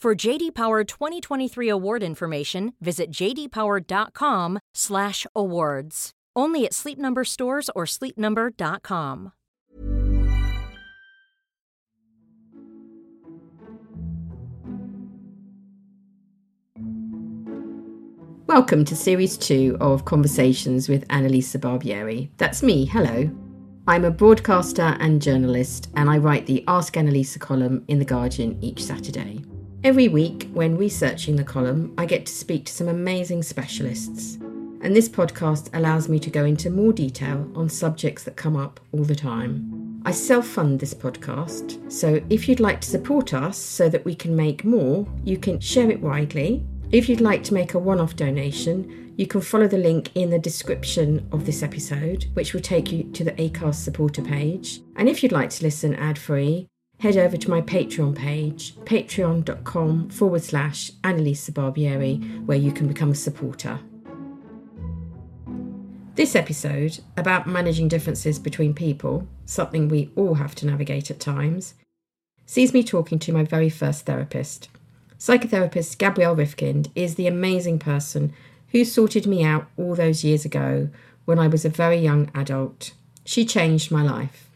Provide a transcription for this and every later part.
For JD Power 2023 award information, visit jdpower.com/awards. Only at Sleep Number stores or sleepnumber.com. Welcome to Series 2 of Conversations with Annalisa Barbieri. That's me, hello. I'm a broadcaster and journalist, and I write the Ask Annalisa column in The Guardian each Saturday. Every week, when researching the column, I get to speak to some amazing specialists. And this podcast allows me to go into more detail on subjects that come up all the time. I self fund this podcast, so if you'd like to support us so that we can make more, you can share it widely if you'd like to make a one off donation, you can follow the link in the description of this episode, which will take you to the ACAST supporter page. And if you'd like to listen ad free, head over to my Patreon page, patreon.com forward slash Annalisa Barbieri, where you can become a supporter. This episode, about managing differences between people, something we all have to navigate at times, sees me talking to my very first therapist. Psychotherapist Gabrielle Rifkind is the amazing person who sorted me out all those years ago when I was a very young adult. She changed my life.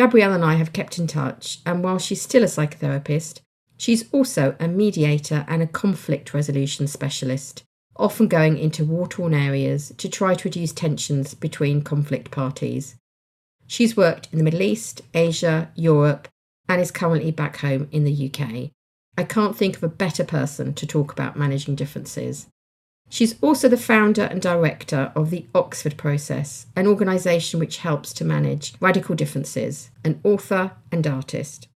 Gabrielle and I have kept in touch, and while she's still a psychotherapist, she's also a mediator and a conflict resolution specialist, often going into war torn areas to try to reduce tensions between conflict parties. She's worked in the Middle East, Asia, Europe, and is currently back home in the UK. I can't think of a better person to talk about managing differences. She's also the founder and director of the Oxford Process, an organisation which helps to manage radical differences, an author and artist.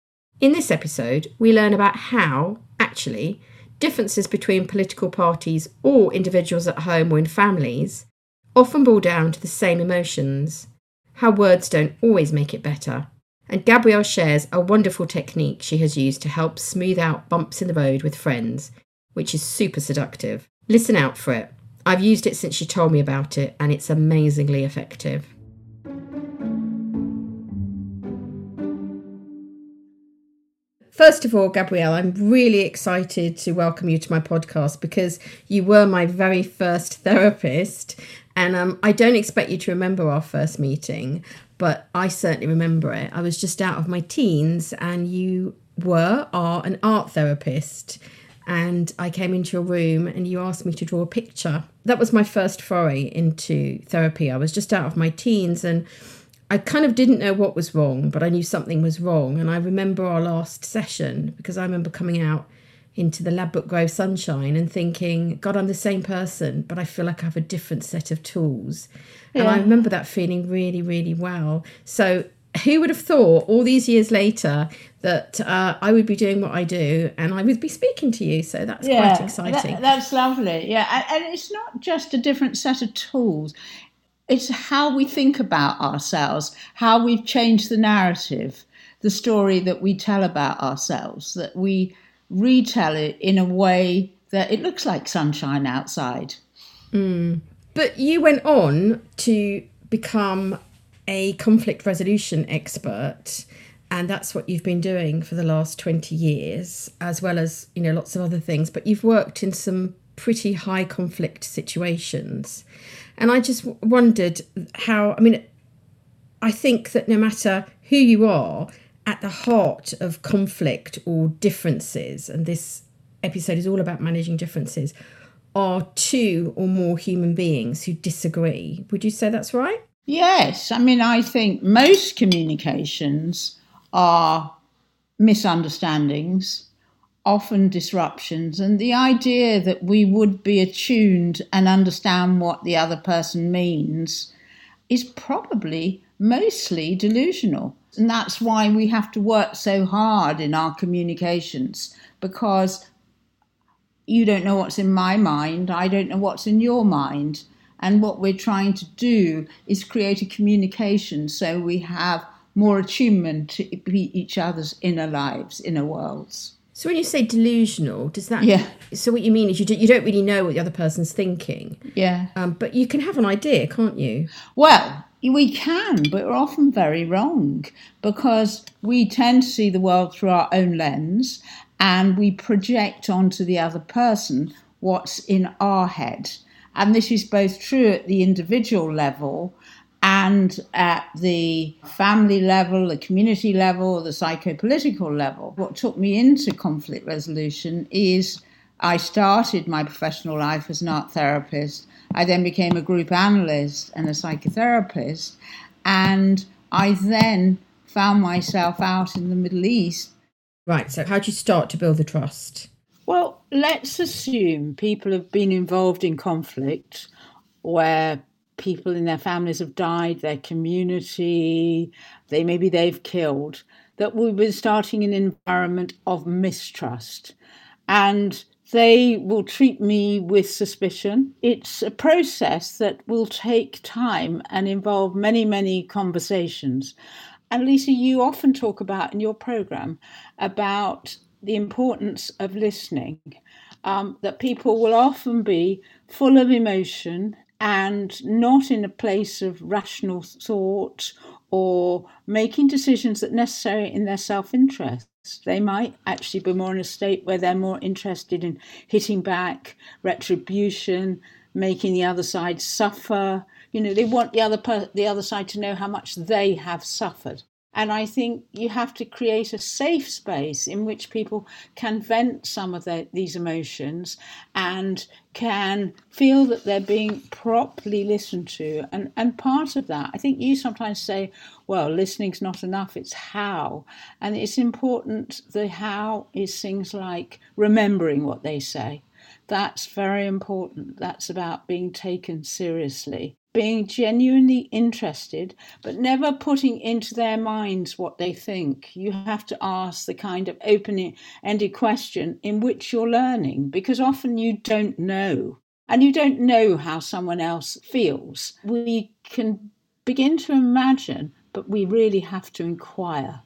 In this episode, we learn about how, actually, differences between political parties or individuals at home or in families often boil down to the same emotions, how words don't always make it better, and Gabrielle shares a wonderful technique she has used to help smooth out bumps in the road with friends, which is super seductive. Listen out for it. I've used it since she told me about it, and it's amazingly effective. First of all, Gabrielle, I'm really excited to welcome you to my podcast because you were my very first therapist. And um, I don't expect you to remember our first meeting, but I certainly remember it. I was just out of my teens, and you were are an art therapist. And I came into your room and you asked me to draw a picture. That was my first foray into therapy. I was just out of my teens and I kind of didn't know what was wrong, but I knew something was wrong. And I remember our last session because I remember coming out into the Ladbroke Grove sunshine and thinking, God, I'm the same person, but I feel like I have a different set of tools. Yeah. And I remember that feeling really, really well. So, who would have thought all these years later that uh, I would be doing what I do and I would be speaking to you? So that's yeah, quite exciting. That, that's lovely. Yeah. And, and it's not just a different set of tools, it's how we think about ourselves, how we've changed the narrative, the story that we tell about ourselves, that we retell it in a way that it looks like sunshine outside. Mm. But you went on to become a conflict resolution expert and that's what you've been doing for the last 20 years as well as you know lots of other things but you've worked in some pretty high conflict situations and i just wondered how i mean i think that no matter who you are at the heart of conflict or differences and this episode is all about managing differences, are two or more human beings who disagree. Would you say that's right? Yes. I mean, I think most communications are misunderstandings, often disruptions, and the idea that we would be attuned and understand what the other person means is probably mostly delusional. And that's why we have to work so hard in our communications because you don't know what's in my mind, I don't know what's in your mind. And what we're trying to do is create a communication so we have more attunement to each other's inner lives, inner worlds. So when you say delusional, does that? Yeah. So what you mean is you do, you don't really know what the other person's thinking. Yeah. Um, but you can have an idea, can't you? Well, we can, but we're often very wrong because we tend to see the world through our own lens and we project onto the other person what's in our head. And this is both true at the individual level and at the family level, the community level, the psychopolitical level. What took me into conflict resolution is I started my professional life as an art therapist. I then became a group analyst and a psychotherapist. And I then found myself out in the Middle East. Right. So, how do you start to build the trust? Well, let's assume people have been involved in conflict where people in their families have died, their community, they maybe they've killed, that we've been starting an environment of mistrust. And they will treat me with suspicion. It's a process that will take time and involve many, many conversations. Annalisa, you often talk about in your program about the importance of listening, um, that people will often be full of emotion and not in a place of rational thought or making decisions that necessary in their self-interest. They might actually be more in a state where they're more interested in hitting back, retribution, making the other side suffer. You know, they want the other per- the other side to know how much they have suffered. And I think you have to create a safe space in which people can vent some of their, these emotions and can feel that they're being properly listened to. And, and part of that, I think you sometimes say, well, listening's not enough, it's how. And it's important, the how is things like remembering what they say. That's very important. That's about being taken seriously being genuinely interested, but never putting into their minds what they think. You have to ask the kind of open ended question in which you're learning, because often you don't know. And you don't know how someone else feels. We can begin to imagine, but we really have to inquire.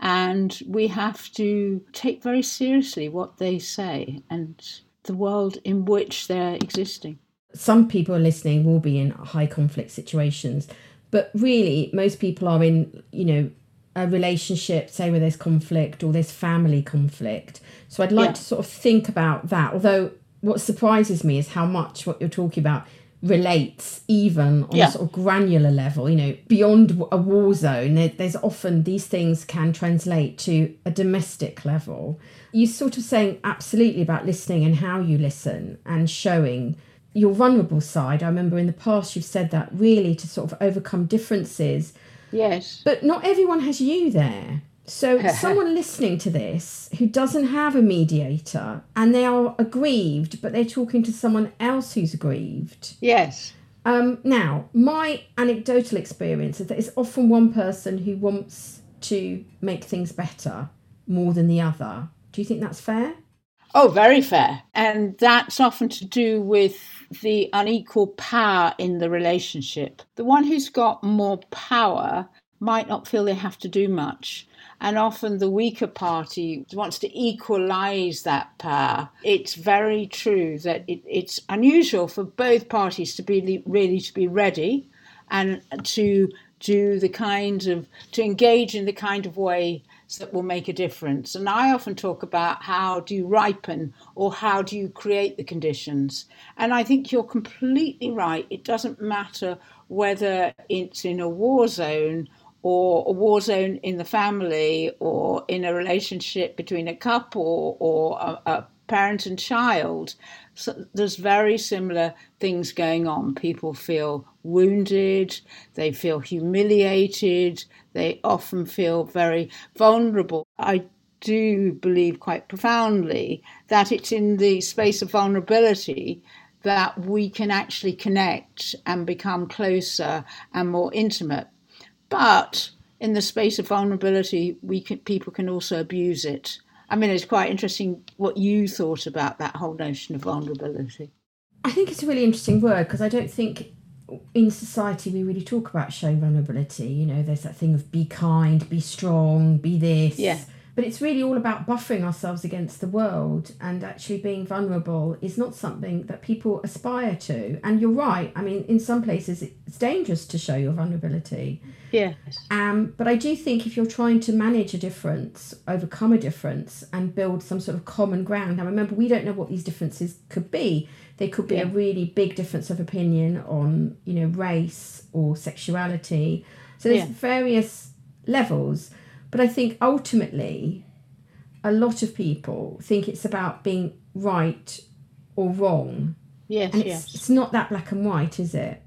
And we have to take very seriously what they say and the world in which they're existing some people listening will be in high conflict situations, but really, most people are in, you know, a relationship, say where there's conflict or there's family conflict. So I'd like yeah. to sort of think about that. Although what surprises me is how much what you're talking about relates even on yeah. a sort of granular level you know beyond a war zone there's often these things can translate to a domestic level you're sort of saying absolutely about listening and how you listen and showing your vulnerable side. I remember in the past you've said that really to sort of overcome differences. Yes. But not everyone has you there. So someone listening to this who doesn't have a mediator and they are aggrieved, but they're talking to someone else who's aggrieved. Yes. Um, now, my anecdotal experience is that it's often one person who wants to make things better more than the other. Do you think that's fair? Oh, very fair. And that's often to do with the unequal power in the relationship. The one who's got more power might not feel they have to do much. And often the weaker party wants to equalize that power. It's very true that it, it's unusual for both parties to be really to be ready and to do the kind of to engage in the kind of way that will make a difference. And I often talk about how do you ripen or how do you create the conditions. And I think you're completely right. It doesn't matter whether it's in a war zone or a war zone in the family or in a relationship between a couple or a, a parent and child, so there's very similar things going on. People feel wounded, they feel humiliated, they often feel very vulnerable. I do believe quite profoundly that it's in the space of vulnerability that we can actually connect and become closer and more intimate. But in the space of vulnerability, we can, people can also abuse it. I mean, it's quite interesting what you thought about that whole notion of vulnerability. I think it's a really interesting word because I don't think in society we really talk about showing vulnerability. You know, there's that thing of be kind, be strong, be this. Yeah. But it's really all about buffering ourselves against the world and actually being vulnerable is not something that people aspire to. And you're right. I mean, in some places it's dangerous to show your vulnerability. Yes. Um, but I do think if you're trying to manage a difference, overcome a difference, and build some sort of common ground. Now, remember, we don't know what these differences could be. They could be Yeah. a really big difference of opinion on, you know, race or sexuality. So there's Yeah. various levels. But I think ultimately, a lot of people think it's about being right or wrong. Yes, And it's, yes. it's not that black and white, is it?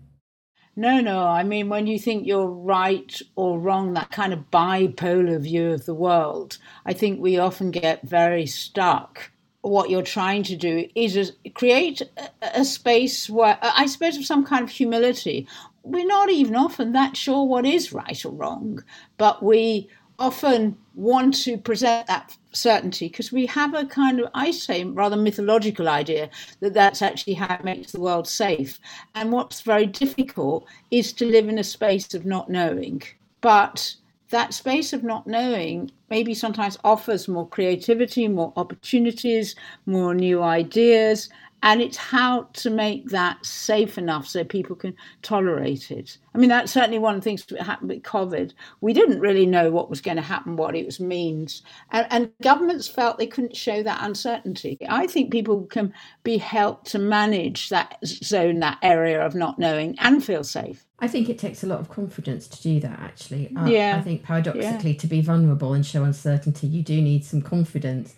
No, no. I mean, when you think you're right or wrong, that kind of bipolar view of the world, I think we often get very stuck. What you're trying to do is create a, a space where, I suppose, of some kind of humility. We're not even often that sure what is right or wrong, but we often want to present that certainty because we have a kind of, I say, rather mythological idea that that's actually how it makes the world safe. And what's very difficult is to live in a space of not knowing. But that space of not knowing maybe sometimes offers more creativity, more opportunities, more new ideas. And it's how to make that safe enough so people can tolerate it. I mean, that's certainly one of the things that happened with COVID. We didn't really know what was going to happen, what it was means. And, and governments felt they couldn't show that uncertainty. I think people can be helped to manage that zone, that area of not knowing and feel safe. I think it takes a lot of confidence to do that, actually. Uh, Yeah. I think paradoxically, to be vulnerable and show uncertainty, you do need some confidence.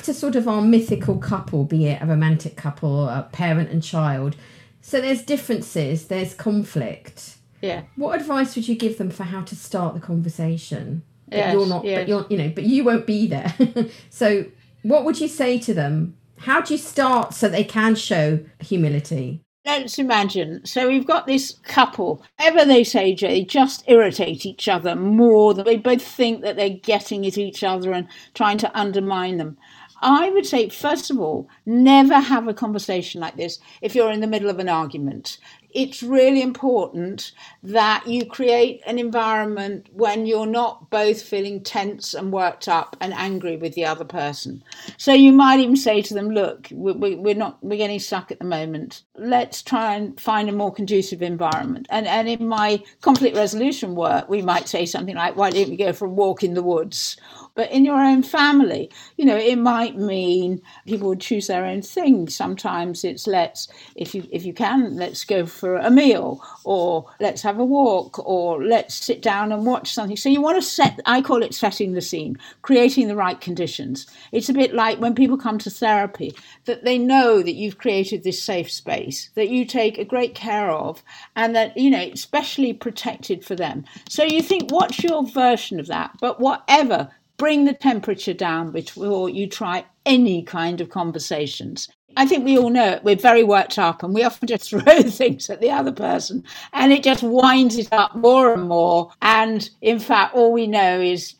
Back to sort of our mythical couple, be it a romantic couple, or a parent and child. So there's differences, there's conflict. Yeah. What advice would you give them for how to start the conversation? But Yes, you're not, yes. but you're, you know, but you won't be there. so, what would you say to them? How do you start so they can show humility? Let's imagine. So we've got this couple. Ever they say, Jay, just irritate each other more than they both think that they're getting at each other and trying to undermine them. I would say, first of all, never have a conversation like this if you're in the middle of an argument. It's really important that you create an environment when you're not both feeling tense and worked up and angry with the other person. So you might even say to them, "Look, we- we- we're not we're getting stuck at the moment. Let's try and find a more conducive environment." And and in my conflict resolution work, we might say something like, "Why don't we go for a walk in the woods?" But in your own family, you know, it might mean people would choose their own thing. Sometimes it's let's, if you if you can, let's go for a meal, or let's have a walk, or let's sit down and watch something. So you want to set. I call it setting the scene, creating the right conditions. It's a bit like when people come to therapy that they know that you've created this safe space that you take a great care of, and that you know it's specially protected for them. So you think, what's your version of that? But whatever bring the temperature down before you try any kind of conversations. I think we all know it. We're very worked up and we often just throw things at the other person and it just winds it up more and more. And in fact, all we know is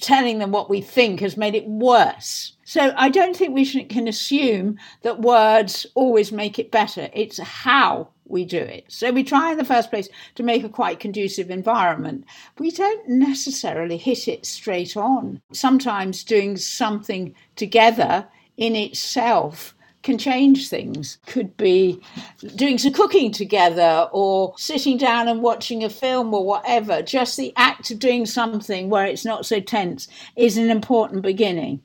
telling them what we think has made it worse. So I don't think we should, can assume that words always make it better. It's how we do it. So we try in the first place to make a quite conducive environment. We don't necessarily hit it straight on. Sometimes doing something together in itself can change things. Could be doing some cooking together or sitting down and watching a film or whatever. Just the act of doing something where it's not so tense is an important beginning.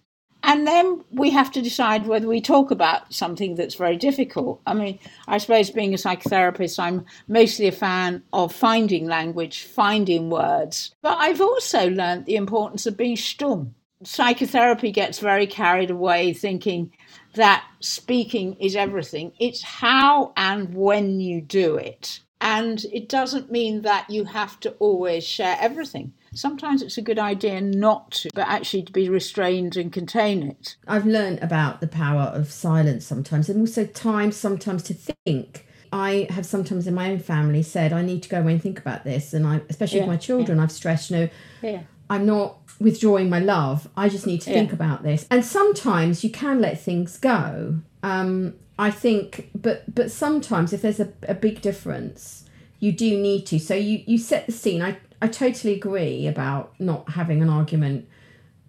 And then we have to decide whether we talk about something that's very difficult. I mean, I suppose being a psychotherapist, I'm mostly a fan of finding language, finding words. But I've also learned the importance of being stumm. Psychotherapy gets very carried away thinking that speaking is everything. It's how and when you do it. And it doesn't mean that you have to always share everything sometimes it's a good idea not to, but actually to be restrained and contain it. I've learned about the power of silence sometimes and also time sometimes to think. I have sometimes in my own family said I need to go away and think about this, and I, especially yeah, with my children, yeah. I've stressed, you know, yeah. I'm not withdrawing my love. I just need to think about this. And sometimes you can let things go. Um, I think, but but sometimes if there's a, a big difference, you do need to. So you you set the scene. I I totally agree about not having an argument,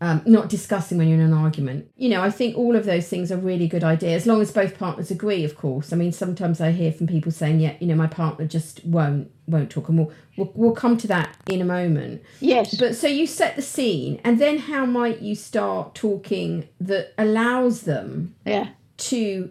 um, not discussing when you're in an argument. You know, I think all of those things are really good ideas, as long as both partners agree, of course. I mean, sometimes I hear from people saying, "Yeah, you know, my partner just won't won't talk," and we'll we'll, we'll come to that in a moment. Yes. But so you set the scene, and then how might you start talking that allows them, yeah, to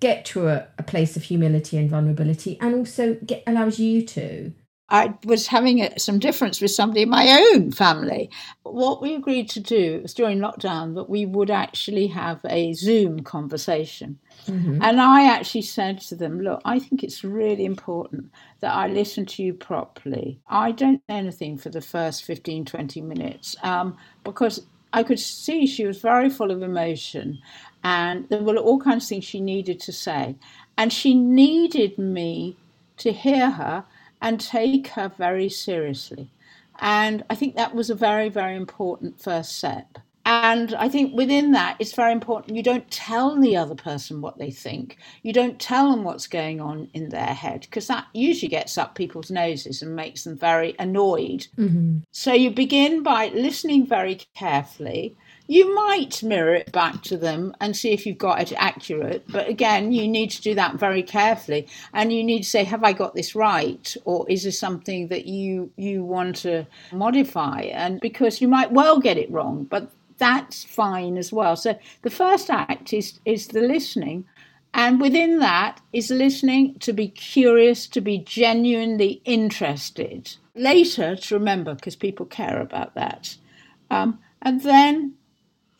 get to a, a place of humility and vulnerability, and also get allows you to I was having some difference with somebody in my own family. What we agreed to do was during lockdown that we would actually have a Zoom conversation. Mm-hmm. And I actually said to them, Look, I think it's really important that I listen to you properly. I don't say anything for the first 15, 20 minutes um, because I could see she was very full of emotion and there were all kinds of things she needed to say. And she needed me to hear her and take her very seriously. And I think that was a very, very important first step. And I think within that, it's very important you don't tell the other person what they think. You don't tell them what's going on in their head, because that usually gets up people's noses and makes them very annoyed. Mm-hmm. So you begin by listening very carefully you might mirror it back to them and see if you've got it accurate. But again, you need to do that very carefully, and you need to say, "Have I got this right, or is this something that you you want to modify?" And because you might well get it wrong, but that's fine as well. So the first act is is the listening. And within that is listening to be curious, to be genuinely interested. Later, to remember, because people care about that. Um, and then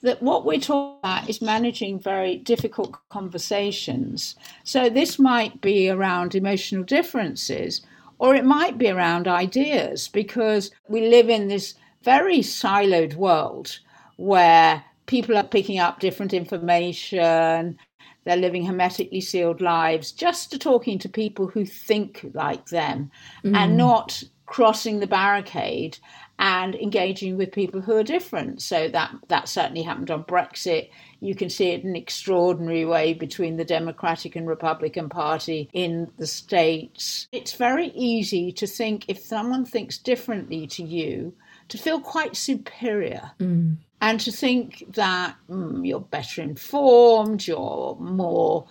that what we're talking about is managing very difficult conversations. So this might be around emotional differences, or it might be around ideas, because we live in this very siloed world where people are picking up different information. They're living hermetically sealed lives just to talking to people who think like them mm. and not crossing the barricade and engaging with people who are different. So that that certainly happened on Brexit. You can see it in an extraordinary way between the Democratic and Republican Party in the States. It's very easy to think if someone thinks differently to you, to feel quite superior. Mm. And to think that mm, you're better informed, you're more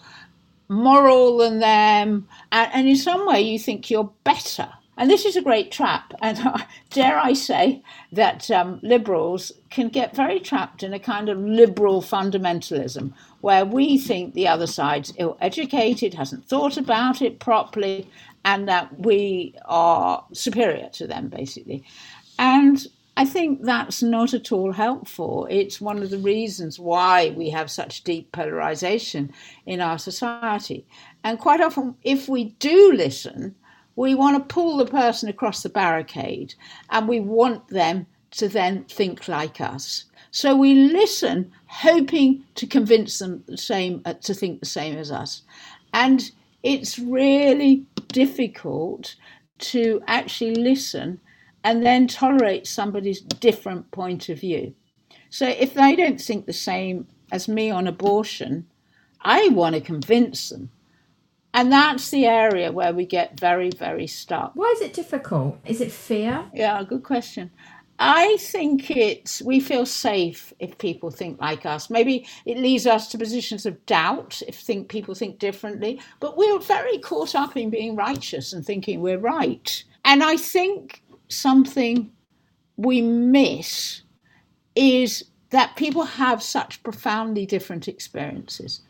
moral than them, and, and in some way you think you're better and this is a great trap. And dare I say that um, liberals can get very trapped in a kind of liberal fundamentalism where we think the other side's ill educated, hasn't thought about it properly, and that we are superior to them, basically. And I think that's not at all helpful. It's one of the reasons why we have such deep polarization in our society. And quite often, if we do listen, we want to pull the person across the barricade and we want them to then think like us. So we listen, hoping to convince them the same uh, to think the same as us. And it's really difficult to actually listen and then tolerate somebody's different point of view. So if they don't think the same as me on abortion, I want to convince them and that's the area where we get very, very stuck. Why is it difficult? Is it fear? Yeah, good question. I think it's we feel safe if people think like us. Maybe it leads us to positions of doubt if think people think differently. But we're very caught up in being righteous and thinking we're right. And I think something we miss is that people have such profoundly different experiences.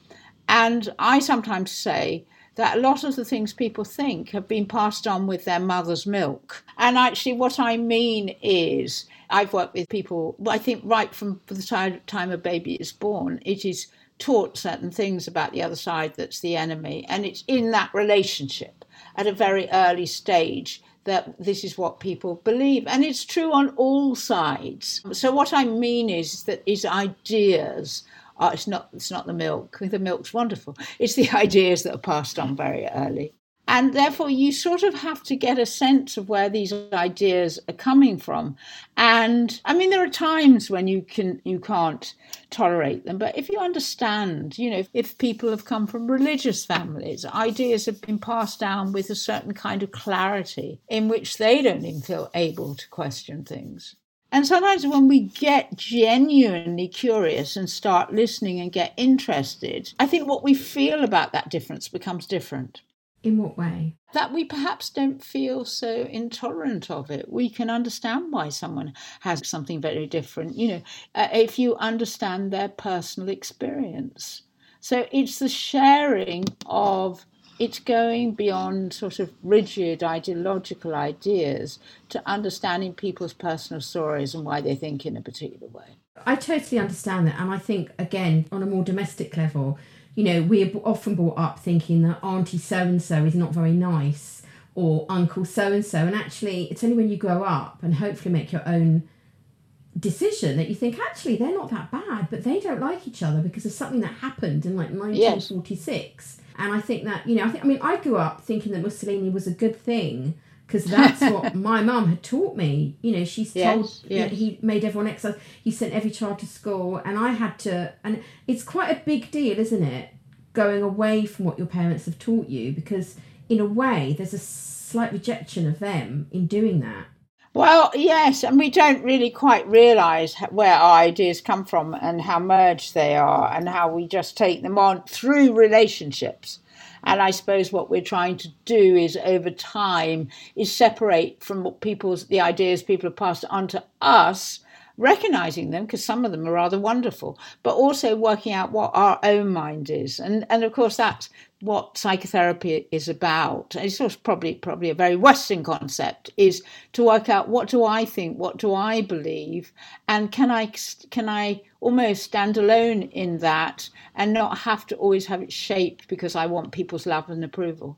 And I sometimes say that a lot of the things people think have been passed on with their mother's milk. And actually, what I mean is, I've worked with people, I think, right from the time a baby is born, it is taught certain things about the other side that's the enemy. And it's in that relationship at a very early stage that this is what people believe. And it's true on all sides. So, what I mean is that these ideas oh, it's not it's not the milk. The milk's wonderful. It's the ideas that are passed on very early. And therefore, you sort of have to get a sense of where these ideas are coming from. And I mean, there are times when you can you can't tolerate them, but if you understand, you know, if, if people have come from religious families, ideas have been passed down with a certain kind of clarity in which they don't even feel able to question things. And sometimes when we get genuinely curious and start listening and get interested, I think what we feel about that difference becomes different. In what way? That we perhaps don't feel so intolerant of it. We can understand why someone has something very different, you know, uh, if you understand their personal experience. So it's the sharing of it's going beyond sort of rigid ideological ideas to understanding people's personal stories and why they think in a particular way. I totally understand that. And I think, again, on a more domestic level, you know, we're often brought up thinking that Auntie so and so is not very nice or Uncle so and so. And actually, it's only when you grow up and hopefully make your own decision that you think actually they're not that bad, but they don't like each other because of something that happened in like 1946. Yes and I think that, you know, I think, I mean, I grew up thinking that Mussolini was a good thing because that's what my mum had taught me. You know, she's yes, told yes. Know, he made everyone exercise. He sent every child to school, and I had to. And it's quite a big deal, isn't it? Going away from what your parents have taught you, because in a way, there's a slight rejection of them in doing that. Well, yes, and we don't really quite realise where our ideas come from and how merged they are, and how we just take them on through relationships. And I suppose what we're trying to do is, over time, is separate from what people's the ideas people have passed on to us recognizing them because some of them are rather wonderful, but also working out what our own mind is. And and of course that's what psychotherapy is about. It's also probably probably a very Western concept is to work out what do I think, what do I believe, and can I can I almost stand alone in that and not have to always have it shaped because I want people's love and approval.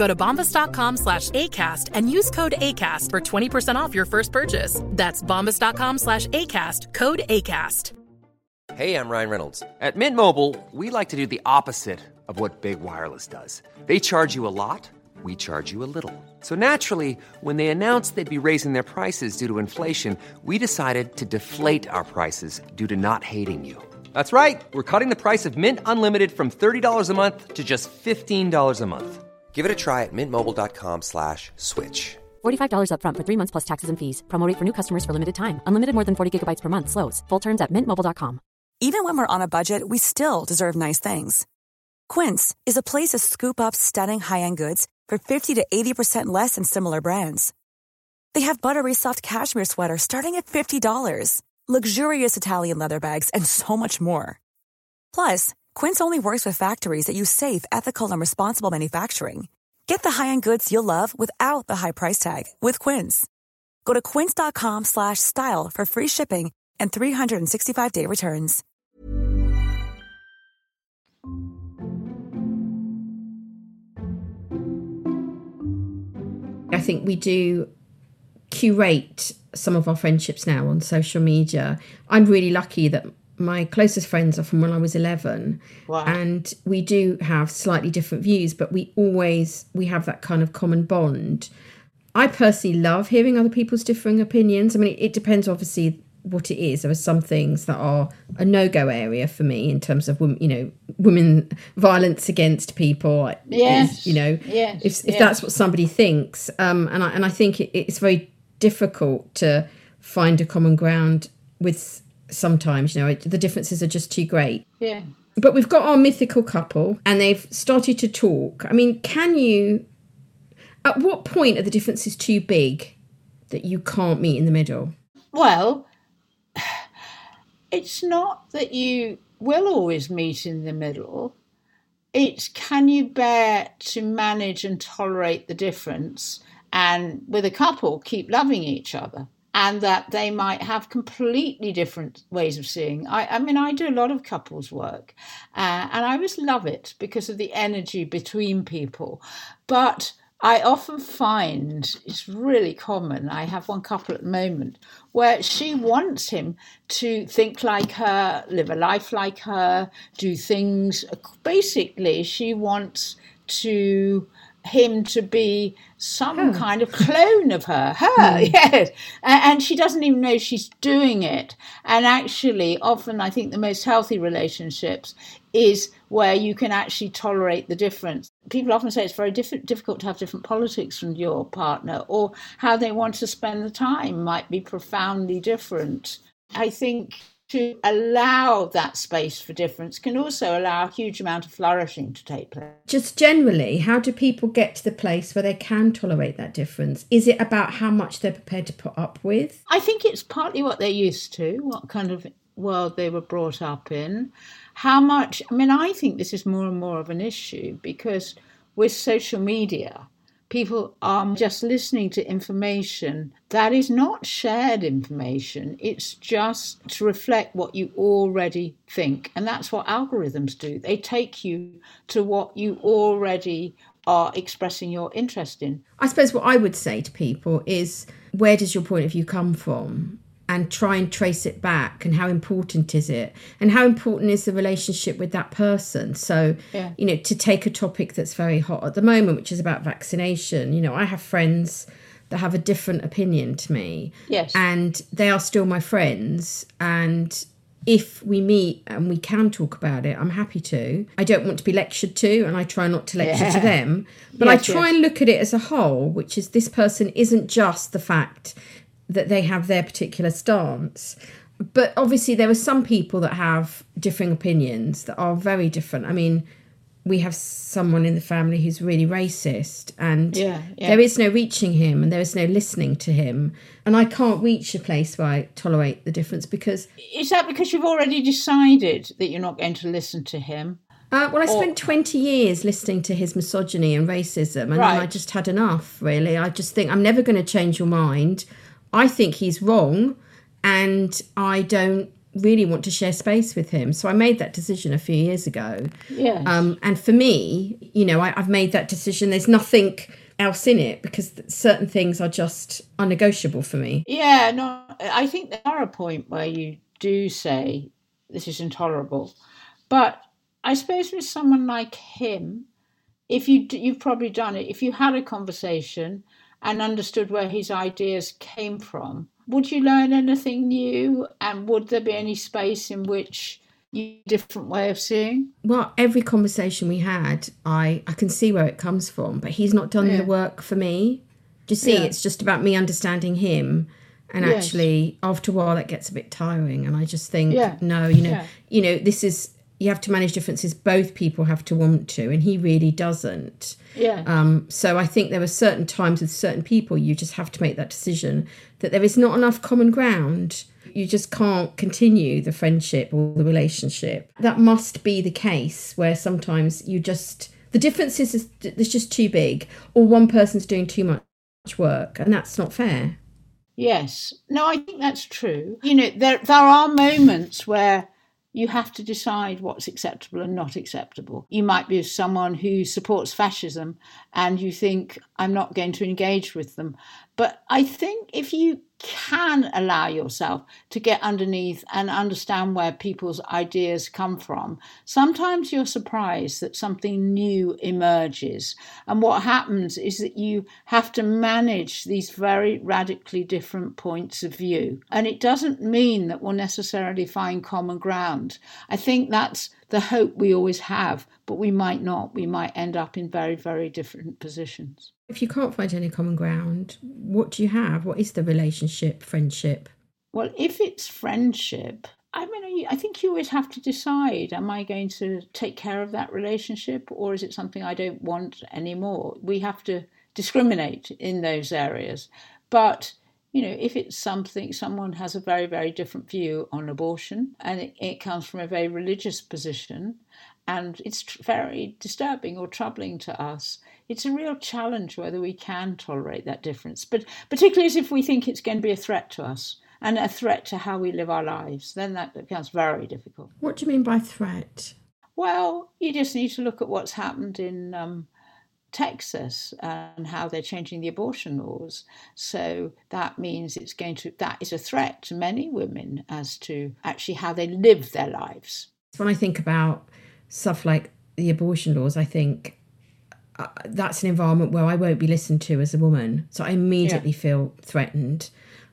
Go to bombas.com slash ACAST and use code ACAST for 20% off your first purchase. That's bombas.com slash ACAST, code ACAST. Hey, I'm Ryan Reynolds. At Mint Mobile, we like to do the opposite of what Big Wireless does. They charge you a lot, we charge you a little. So naturally, when they announced they'd be raising their prices due to inflation, we decided to deflate our prices due to not hating you. That's right. We're cutting the price of Mint Unlimited from $30 a month to just $15 a month. Give it a try at mintmobile.com slash switch. $45 upfront for three months plus taxes and fees. Promote for new customers for limited time. Unlimited more than 40 gigabytes per month. Slows. Full terms at mintmobile.com. Even when we're on a budget, we still deserve nice things. Quince is a place to scoop up stunning high end goods for 50 to 80% less than similar brands. They have buttery soft cashmere sweaters starting at $50, luxurious Italian leather bags, and so much more. Plus, Quince only works with factories that use safe, ethical, and responsible manufacturing. Get the high-end goods you'll love without the high price tag with Quince. Go to quince.com slash style for free shipping and 365-day returns. I think we do curate some of our friendships now on social media. I'm really lucky that my closest friends are from when I was 11 Wow. and we do have slightly different views but we always we have that kind of common bond. I personally love hearing other people's differing opinions. I mean it, it depends obviously what it is. There are some things that are a no-go area for me in terms of you know women violence against people. is, Yes. you know Yes, if if yes. that's what somebody thinks um and I and I think it, it's very difficult to find a common ground with sometimes you know the differences are just too great Yeah. but we've got our mythical couple and they've started to talk i mean can you at what point are the differences too big that you can't meet in the middle Well, it's not that you will always meet in the middle. It's can you bear to manage and tolerate the difference and with a couple keep loving each other and that they might have completely different ways of seeing. I, I mean, I do a lot of couples work uh, and I always love it because of the energy between people. But I often find it's really common. I have one couple at the moment where she wants him to think like her, live a life like her, do things. Basically, she wants to him to be some kind of clone of her. Her, hmm. yes. And she doesn't even know she's doing it. And actually, often I think the most healthy relationships is where you can actually tolerate the difference. People often say it's very diff- difficult to have different politics from your partner, or how they want to spend the time might be profoundly different. I think to allow that space for difference can also allow a huge amount of flourishing to take place. just generally how do people get to the place where they can tolerate that difference is it about how much they're prepared to put up with I think it's partly what they're used to, what kind of world they were brought up in. How much, I mean, I think this is more and more of an issue because with social media, people are just listening to information that is not shared information. It's just to reflect what you already think. And that's what algorithms do. They take you to what you already are expressing your interest in. I suppose what I would say to people is where does your point of view come from? And try and trace it back and how important is it? And how important is the relationship with that person? So, Yeah. you know, to take a topic that's very hot at the moment, which is about vaccination, you know, I have friends that have a different opinion to me. Yes. And they are still my friends. And if we meet and we can talk about it, I'm happy to. I don't want to be lectured to, and I try not to lecture to them. But Yes, I try yes. and look at it as a whole, which is this person isn't just the fact that they have their particular stance. But obviously, there are some people that have differing opinions that are very different. I mean, we have someone in the family who's really racist, and Yeah, yeah. there is no reaching him and there is no listening to him. And I can't reach a place where I tolerate the difference because Is that because you've already decided that you're not going to listen to him? Uh, well, I spent 20 years listening to his misogyny and racism, and then I just had enough, really. I just think I'm never going to change your mind. I think he's wrong, and I don't really want to share space with him. So I made that decision a few years ago. Yes. Um, and for me, you know, I, I've made that decision. There's nothing else in it because certain things are just unnegotiable for me. Yeah, no, I think there are a point where you do say this is intolerable, but I suppose with someone like him, if you you've probably done it, if you had a conversation and understood where his ideas came from, would you learn anything new? And would there be any space in which you different way of seeing? Well, every conversation we had, I, I can see where it comes from, but he's not done Yeah. the work for me. Do you see? Yeah. It's just about me understanding him. And Yes. actually, after a while, that gets a bit tiring. And I just think, Yeah. no, you know, you know, this is you have to manage differences. Both people have to want to, and he really doesn't. Yeah. Um, so I think there are certain times with certain people you just have to make that decision that there is not enough common ground. You just can't continue the friendship or the relationship. That must be the case where sometimes you just the difference is is it's just too big, or one person's doing too much work, and that's not fair. Yes. No, I think that's true. You know, there there are moments where you have to decide what's acceptable and not acceptable. You might be someone who supports fascism and you think, I'm not going to engage with them. But I think if you can allow yourself to get underneath and understand where people's ideas come from, sometimes you're surprised that something new emerges. And what happens is that you have to manage these very radically different points of view. And it doesn't mean that we'll necessarily find common ground. I think that's the hope we always have, but we might not. We might end up in very, very different positions. If you can't find any common ground, what do you have? What is the relationship, friendship? Well, if it's friendship, I mean, I think you always have to decide am I going to take care of that relationship or is it something I don't want anymore? We have to discriminate in those areas. But, you know, if it's something, someone has a very, very different view on abortion and it, it comes from a very religious position and it's very disturbing or troubling to us. It's a real challenge whether we can tolerate that difference, but particularly as if we think it's going to be a threat to us and a threat to how we live our lives, then that becomes very difficult. What do you mean by threat? Well, you just need to look at what's happened in um, Texas and how they're changing the abortion laws. So that means it's going to, that is a threat to many women as to actually how they live their lives. When I think about stuff like the abortion laws, I think uh, that's an environment where I won't be listened to as a woman. So I immediately feel threatened.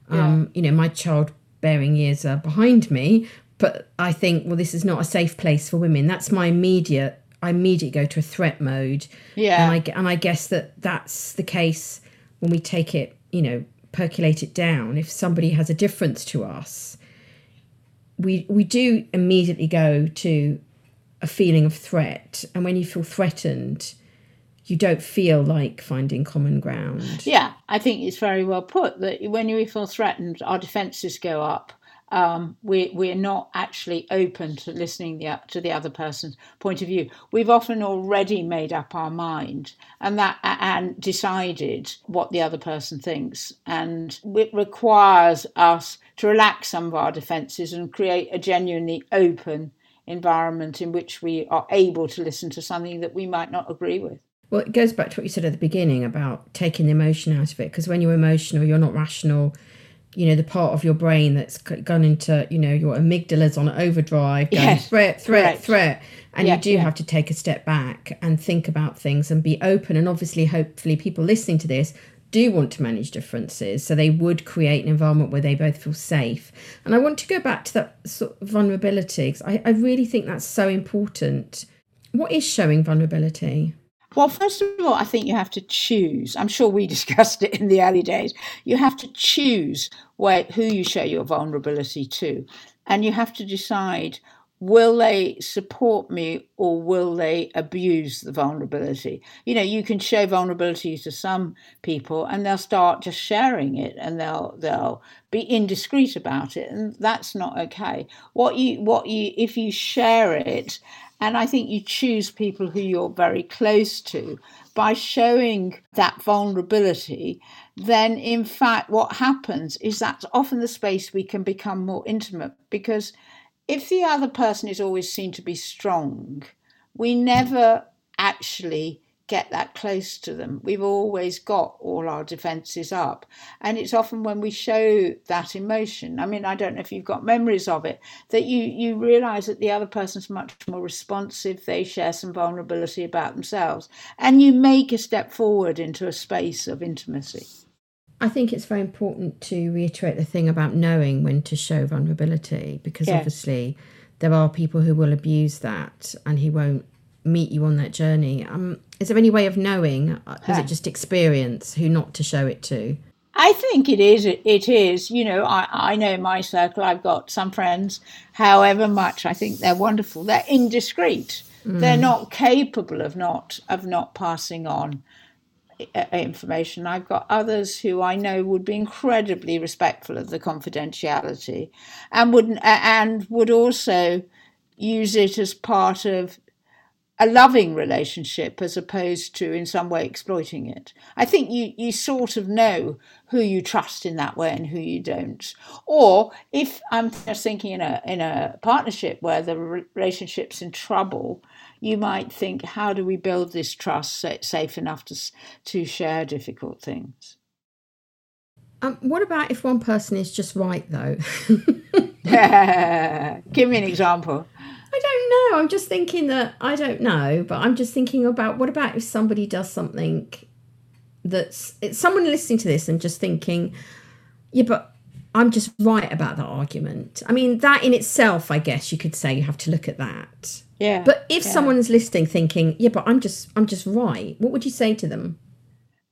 Um, You know, my childbearing years are behind me, but I think, well, this is not a safe place for women. That's my immediate. I immediately go to a threat mode. Yeah. And I and I guess that that's the case when we take it, you know, percolate it down. If somebody has a difference to us, we we do immediately go to a feeling of threat, and when you feel threatened, you don't feel like finding common ground. Yeah, I think it's very well put that when we feel threatened, our defences go up. Um, we, we're not actually open to listening the, to the other person's point of view. We've often already made up our mind and that and decided what the other person thinks, and it requires us to relax some of our defences and create a genuinely open environment in which we are able to listen to something that we might not agree with. Well, it goes back to what you said at the beginning about taking the emotion out of it. Because when you're emotional, you're not rational. You know, the part of your brain that's gone into, you know, your amygdala's on overdrive, going Yes, threat, threat, correct. threat. And Yeah, you do yeah. have to take a step back and think about things and be open. And obviously, hopefully, people listening to this do want to manage differences. So they would create an environment where they both feel safe. And I want to go back to that sort of vulnerability 'cause I, I really think that's so important. What is showing vulnerability? Well, first of all, I think you have to choose. I'm sure we discussed it in the early days. You have to choose where, who you show your vulnerability to. And you have to decide will they support me or will they abuse the vulnerability? You know, you can show vulnerability to some people and they'll start just sharing it and they'll they'll be indiscreet about it and that's not okay. What you what you if you share it and I think you choose people who you're very close to by showing that vulnerability. Then, in fact, what happens is that's often the space we can become more intimate because if the other person is always seen to be strong, we never actually get that close to them. We've always got all our defenses up. And it's often when we show that emotion. I mean, I don't know if you've got memories of it, that you, you realize that the other person's much more responsive. They share some vulnerability about themselves. And you make a step forward into a space of intimacy. I think it's very important to reiterate the thing about knowing when to show vulnerability because Yes. obviously there are people who will abuse that and who won't meet you on that journey. Um, is there any way of knowing? uh, Is it just experience who not to show it to? I think it is. It is. You know, I, I know my circle, I've got some friends, however much I think they're wonderful, they're indiscreet. They're not capable of not of not passing on uh, information. I've got others who I know would be incredibly respectful of the confidentiality, and would and would also use it as part of a loving relationship as opposed to in some way exploiting it. I think you, you sort of know who you trust in that way and who you don't. Or if I'm just thinking in a in a partnership where the relationship's in trouble, you might think, how do we build this trust so it's safe enough to to share difficult things? Um, what about if one person is just right though? Give me an example. I don't know. I'm just thinking that I don't know, but I'm just thinking about what about if somebody does something that's it's someone listening to this and just thinking, yeah, but I'm just right about that argument. I mean, that in itself, I guess you could say you have to look at that. Yeah. But if yeah. someone's listening thinking, yeah, but I'm just I'm just right, what would you say to them?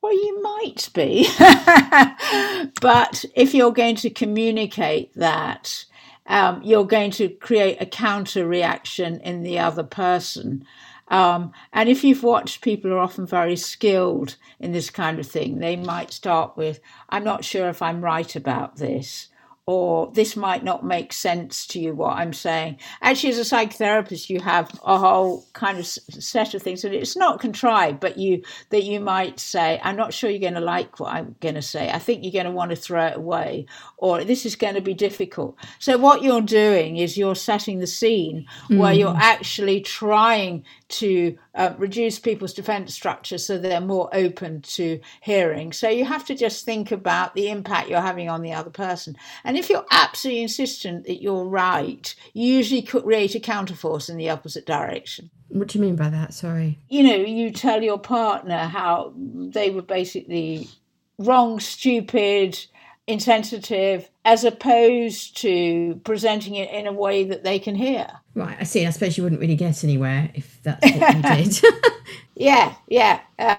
Well, you might be. but if you're going to communicate that, um, you're going to create a counter reaction in the other person. Um, and if you've watched, people are often very skilled in this kind of thing. They might start with, I'm not sure if I'm right about this. Or this might not make sense to you, what I'm saying. Actually, as a psychotherapist, you have a whole kind of set of things, and it's not contrived, but you that you might say, "I'm not sure you're going to like what I'm going to say. I think you're going to want to throw it away, or this is going to be difficult." So what you're doing is you're setting the scene where hmm. you're actually trying to uh, reduce people's defense structure so they're more open to hearing. So you have to just think about the impact you're having on the other person. And if you're absolutely insistent that you're right, you usually create a counterforce in the opposite direction. What do you mean by that? Sorry. You know, you tell your partner how they were basically wrong, stupid, insensitive, as opposed to presenting it in a way that they can hear. Right, I see. I suppose you wouldn't really get anywhere if that's what you did. Yeah, yeah. Uh,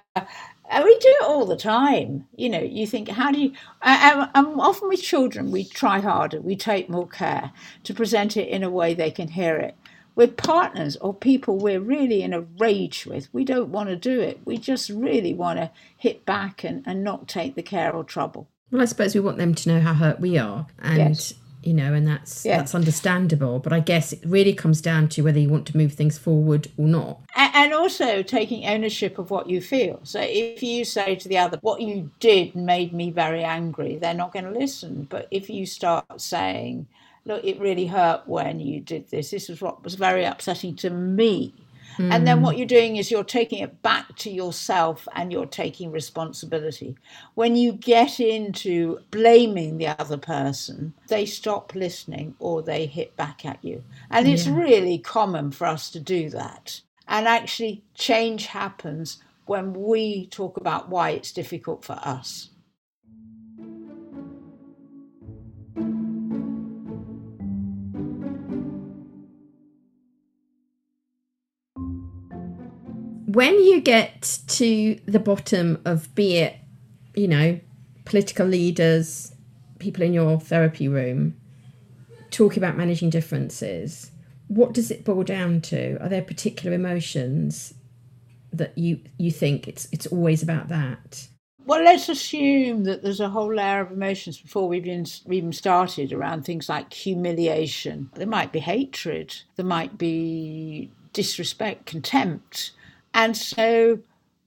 and we do it all the time. You know, you think, how do you? And often with children, we try harder, we take more care to present it in a way they can hear it. With partners or people we're really in a rage with, we don't want to do it. We just really want to hit back and, and not take the care or trouble. Well, I suppose we want them to know how hurt we are, and Yes. you know, and that's Yeah. that's understandable. But I guess it really comes down to whether you want to move things forward or not. And also taking ownership of what you feel. So if you say to the other, what you did made me very angry, they're not going to listen. But if you start saying, look, it really hurt when you did this, this is what was very upsetting to me. And then what mm. you're doing is you're taking it back to yourself and you're taking responsibility. When you get into blaming the other person, they stop listening or they hit back at you. And it's really common for us to do that. And actually, change happens when we talk about why it's difficult for us. When you get to the bottom of be it, you know, political leaders, people in your therapy room, talking about managing differences, what does it boil down to? Are there particular emotions that you you think it's it's always about that? Well, let's assume that there's a whole layer of emotions before we've even, even started around things like humiliation. There might be hatred, there might be disrespect, contempt. And so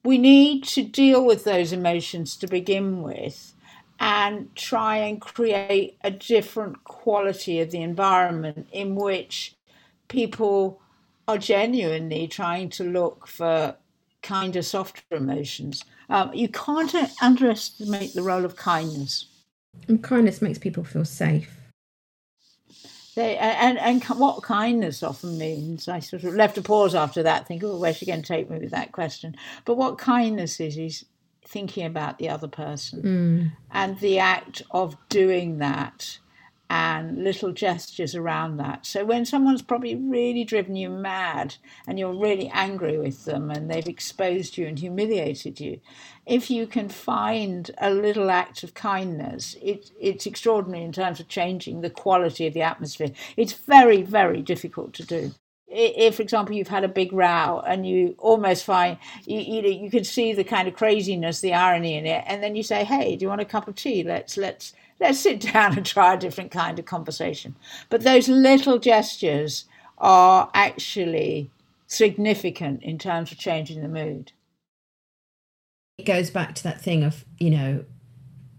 we need to deal with those emotions to begin with and try and create a different quality of the environment in which people are genuinely trying to look for kinder, softer emotions. Um, you can't underestimate the role of kindness. And kindness makes people feel safe. They, and, and what kindness often means, I sort of left a pause after that, thinking, oh, where's she going to take me with that question? But what kindness is, is thinking about the other person. Mm. And the act of doing that and little gestures around that. So when someone's probably really driven you mad and you're really angry with them and they've exposed you and humiliated you, if you can find a little act of kindness, it, it's extraordinary in terms of changing the quality of the atmosphere. It's very, very difficult to do if, for example, you've had a big row and you almost find you, you know you can see the kind of craziness, the irony in it, and then you say, "Hey, do you want a cup of tea? Let's let's let's sit down and try a different kind of conversation." But those little gestures are actually significant in terms of changing the mood. It goes back to that thing of you know,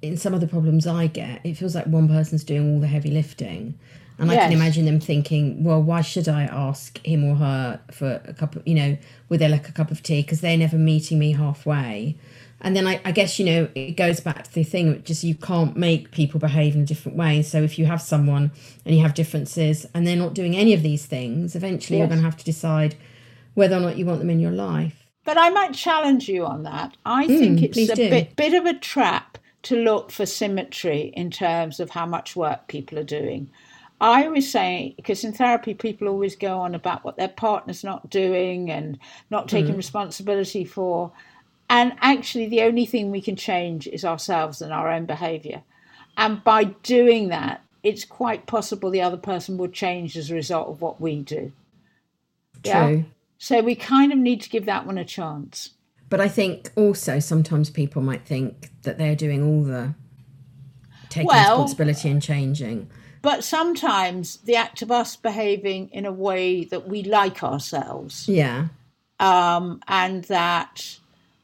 in some of the problems I get, it feels like one person's doing all the heavy lifting and yes. I can imagine them thinking, well, why should I ask him or her for a cup of, you know, would they like a cup of tea? Because they're never meeting me halfway. And then I, I, guess, you know, it goes back to the thing, just you can't make people behave in a different way. So if you have someone and you have differences and they're not doing any of these things, eventually yes. you're going to have to decide whether or not you want them in your life. But I might challenge you on that. I mm, think it's a bit, bit of a trap to look for symmetry in terms of how much work people are doing. I always say, because in therapy, people always go on about what their partner's not doing and not taking mm. responsibility for. And actually, the only thing we can change is ourselves and our own behavior. And by doing that, it's quite possible the other person will change as a result of what we do. True. Yeah? So we kind of need to give that one a chance. But I think also sometimes people might think that they're doing all the taking well, responsibility and changing. But sometimes the act of us behaving in a way that we like ourselves. Yeah. Um, and that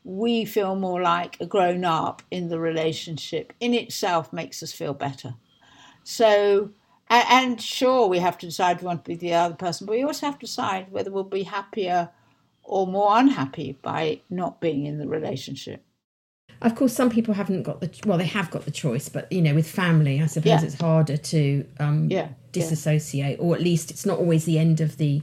we feel more like a grown up in the relationship in itself makes us feel better. So, and, sure, we have to decide we want to be the other person, but we also have to decide whether we'll be happier or more unhappy by not being in the relationship. Of course, some people haven't got the well, they have got the choice, but you know, with family, I suppose yeah. it's harder to um, yeah. disassociate, yeah. or at least it's not always the end of the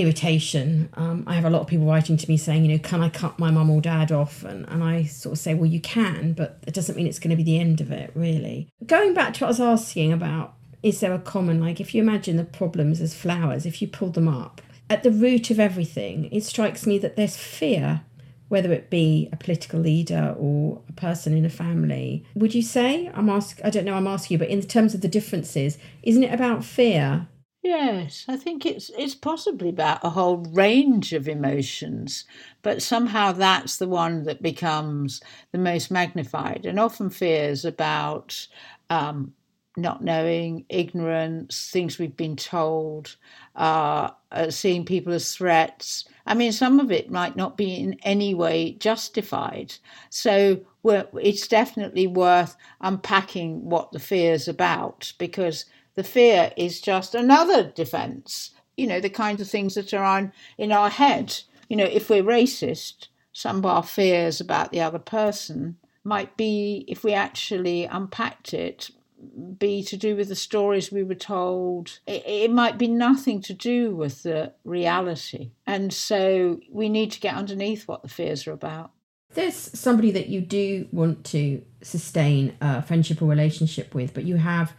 irritation. Um, I have a lot of people writing to me saying, you know, can I cut my mum or dad off? And, and I sort of say, well, you can, but it doesn't mean it's going to be the end of it, really. Going back to what I was asking about, is there a common, like, if you imagine the problems as flowers, if you pull them up, at the root of everything, it strikes me that there's fear whether it be a political leader or a person in a family. Would you say? I'm ask I don't know, I'm asking you, but in terms of the differences, isn't it about fear? Yes, I think it's it's possibly about a whole range of emotions, but somehow that's the one that becomes the most magnified, and often fears about um, not knowing, ignorance, things we've been told, uh, uh, seeing people as threats. I mean, some of it might not be in any way justified. So it's definitely worth unpacking what the fear is about because the fear is just another defense. You know, the kinds of things that are on in our head. You know, if we're racist, some of our fears about the other person might be, if we actually unpacked it, be to do with the stories we were told. It, it, might be nothing to do with the reality. And so we need to get underneath what the fears are about. There's somebody that you do want to sustain a friendship or relationship with, but you have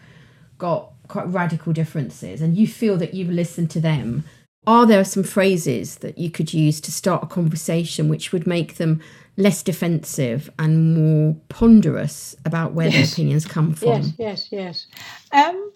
got quite radical differences and you feel that you've listened to them. Are there some phrases that you could use to start a conversation which would make them less defensive and more ponderous about where yes. their opinions come from. Yes, yes, yes. Um,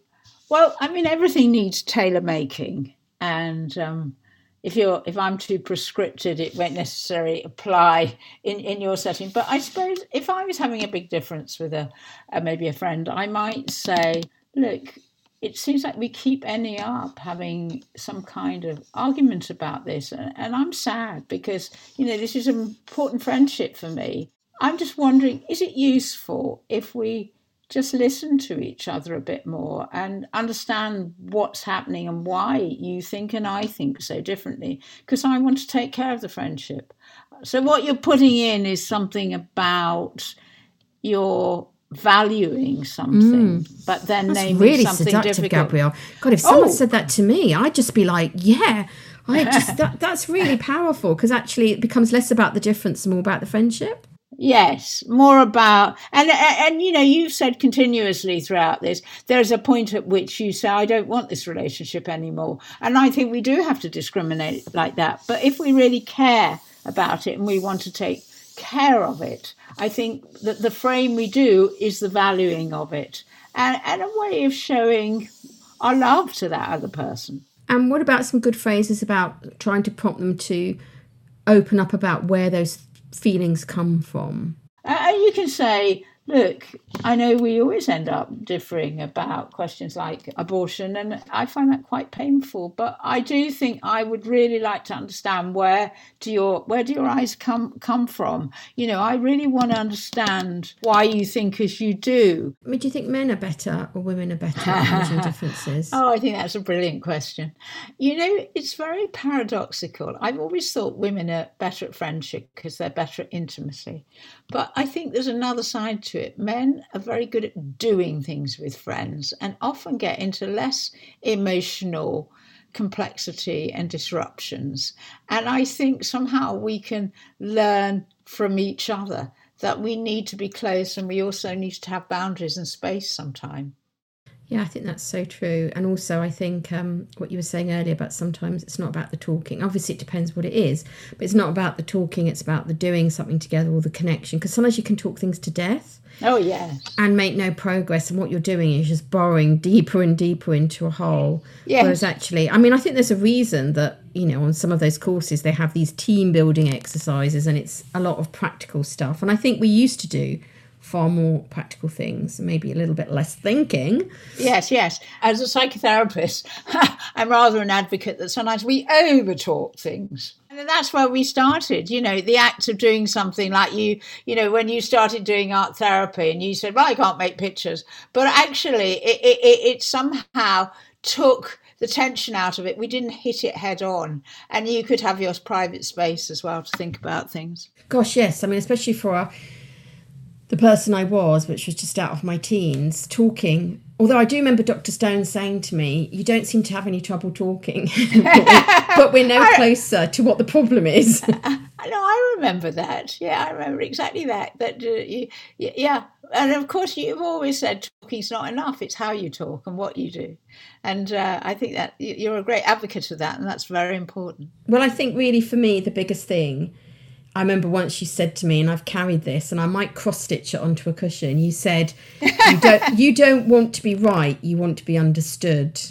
well, I mean, everything needs tailor making, and um, if you're if I'm too prescripted, it won't necessarily apply in in your setting. But I suppose if I was having a big difference with a, a maybe a friend, I might say, look, it seems like we keep ending up having some kind of argument about this. And, and, I'm sad because, you know, this is an important friendship for me. I'm just wondering is it useful if we just listen to each other a bit more and understand what's happening and why you think and I think so differently? Because I want to take care of the friendship. So, what you're putting in is something about your valuing something, mm. but then That's naming really something seductive, difficult. Gabrielle. God, if someone oh. said that to me, I'd just be like, yeah. I just that, that's really powerful because actually it becomes less about the difference and more about the friendship. Yes, more about and and you know you've said continuously throughout this there's a point at which you say I don't want this relationship anymore, and I think we do have to discriminate like that. But if we really care about it and we want to take care of it, I think that the frame we do is the valuing of it and, and a way of showing our love to that other person. And what about some good phrases about trying to prompt them to open up about where those feelings come from? Uh, you can say, look, I know we always end up differing about questions like abortion, and I find that quite painful. But I do think I would really like to understand where do your where do your eyes come come from? You know, I really want to understand why you think as you do. I mean, do you think men are better or women are better at differences? Oh, I think that's a brilliant question. You know, it's very paradoxical. I've always thought women are better at friendship because they're better at intimacy, but I think there's another side to it. Men are very good at doing things with friends and often get into less emotional complexity and disruptions. And I think somehow we can learn from each other that we need to be close and we also need to have boundaries and space sometime. Yeah, I think that's so true. And also, I think um, what you were saying earlier about sometimes it's not about the talking. Obviously, it depends what it is, but it's not about the talking, it's about the doing something together or the connection. Because sometimes you can talk things to death. Oh, yeah. And make no progress. And what you're doing is just borrowing deeper and deeper into a hole. Yes. Whereas actually, I mean, I think there's a reason that, you know, on some of those courses, they have these team building exercises and it's a lot of practical stuff. And I think we used to do far more practical things, maybe a little bit less thinking. Yes, yes. As a psychotherapist, I'm rather an advocate that sometimes we overtalk things. And that's where we started, you know, the act of doing something like you, you know, when you started doing art therapy and you said, well, I can't make pictures. But actually, it, it, it somehow took the tension out of it. We didn't hit it head on. And you could have your private space as well to think about things. Gosh, yes. I mean, especially for our the person I was, which was just out of my teens, talking. Although I do remember Dr. Stone saying to me, You don't seem to have any trouble talking, but, we're, but, we're, no closer to what the problem is. I know, I remember that. Yeah, I remember exactly that. That uh, you, Yeah. And of course, you've always said talking's not enough. It's how you talk and what you do. And uh, I think that you're a great advocate of that, and that's very important. Well, I think really for me, the biggest thing I remember once you said to me, and I've carried this, and I might cross stitch it onto a cushion. You said, you don't, you don't want to be right, you want to be understood.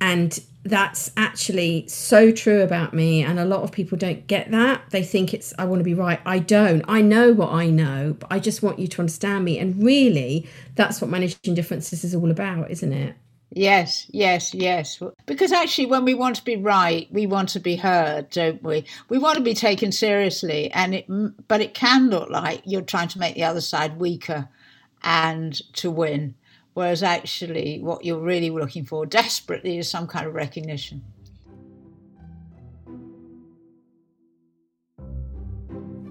And that's actually so true about me. And a lot of people don't get that. They think it's, I want to be right. I don't. I know what I know, but I just want you to understand me. And really, that's what managing differences is all about, isn't it? Yes, yes, yes. Because actually, when we want to be right, we want to be heard, don't we? We want to be taken seriously, and it, but it can look like you're trying to make the other side weaker and to win. Whereas actually, what you're really looking for desperately is some kind of recognition.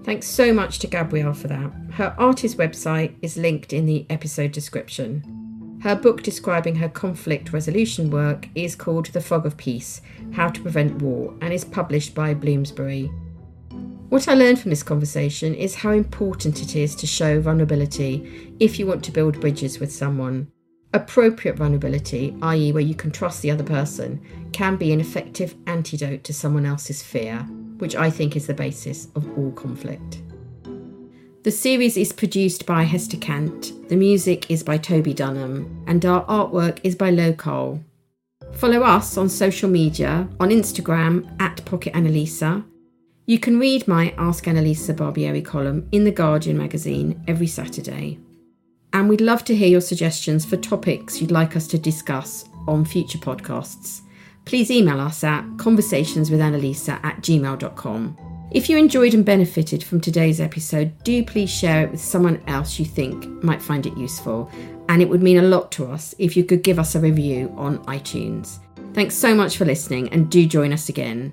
Thanks so much to Gabrielle for that. Her artist website is linked in the episode description. Her book describing her conflict resolution work is called The Fog of Peace How to Prevent War and is published by Bloomsbury. What I learned from this conversation is how important it is to show vulnerability if you want to build bridges with someone. Appropriate vulnerability, i.e., where you can trust the other person, can be an effective antidote to someone else's fear, which I think is the basis of all conflict. The series is produced by Hester Cant, the music is by Toby Dunham, and our artwork is by Locale. Follow us on social media on Instagram at Pocket Annalisa. You can read my Ask Annalisa Barbieri column in The Guardian magazine every Saturday. And we'd love to hear your suggestions for topics you'd like us to discuss on future podcasts. Please email us at conversationswithannalisa at gmail.com. If you enjoyed and benefited from today's episode, do please share it with someone else you think might find it useful. And it would mean a lot to us if you could give us a review on iTunes. Thanks so much for listening and do join us again.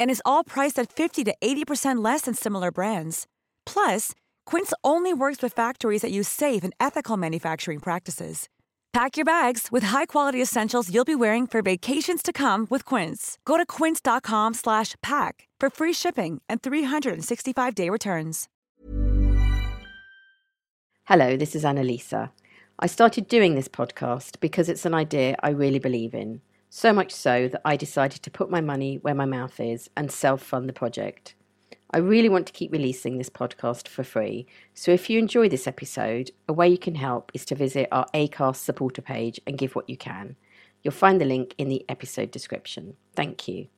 And is all priced at 50 to 80% less than similar brands. Plus, Quince only works with factories that use safe and ethical manufacturing practices. Pack your bags with high-quality essentials you'll be wearing for vacations to come with Quince. Go to quince.com/pack for free shipping and 365-day returns. Hello, this is Annalisa. I started doing this podcast because it's an idea I really believe in. So much so that I decided to put my money where my mouth is and self-fund the project. I really want to keep releasing this podcast for free, so if you enjoy this episode, a way you can help is to visit our ACAST supporter page and give what you can. You'll find the link in the episode description. Thank you.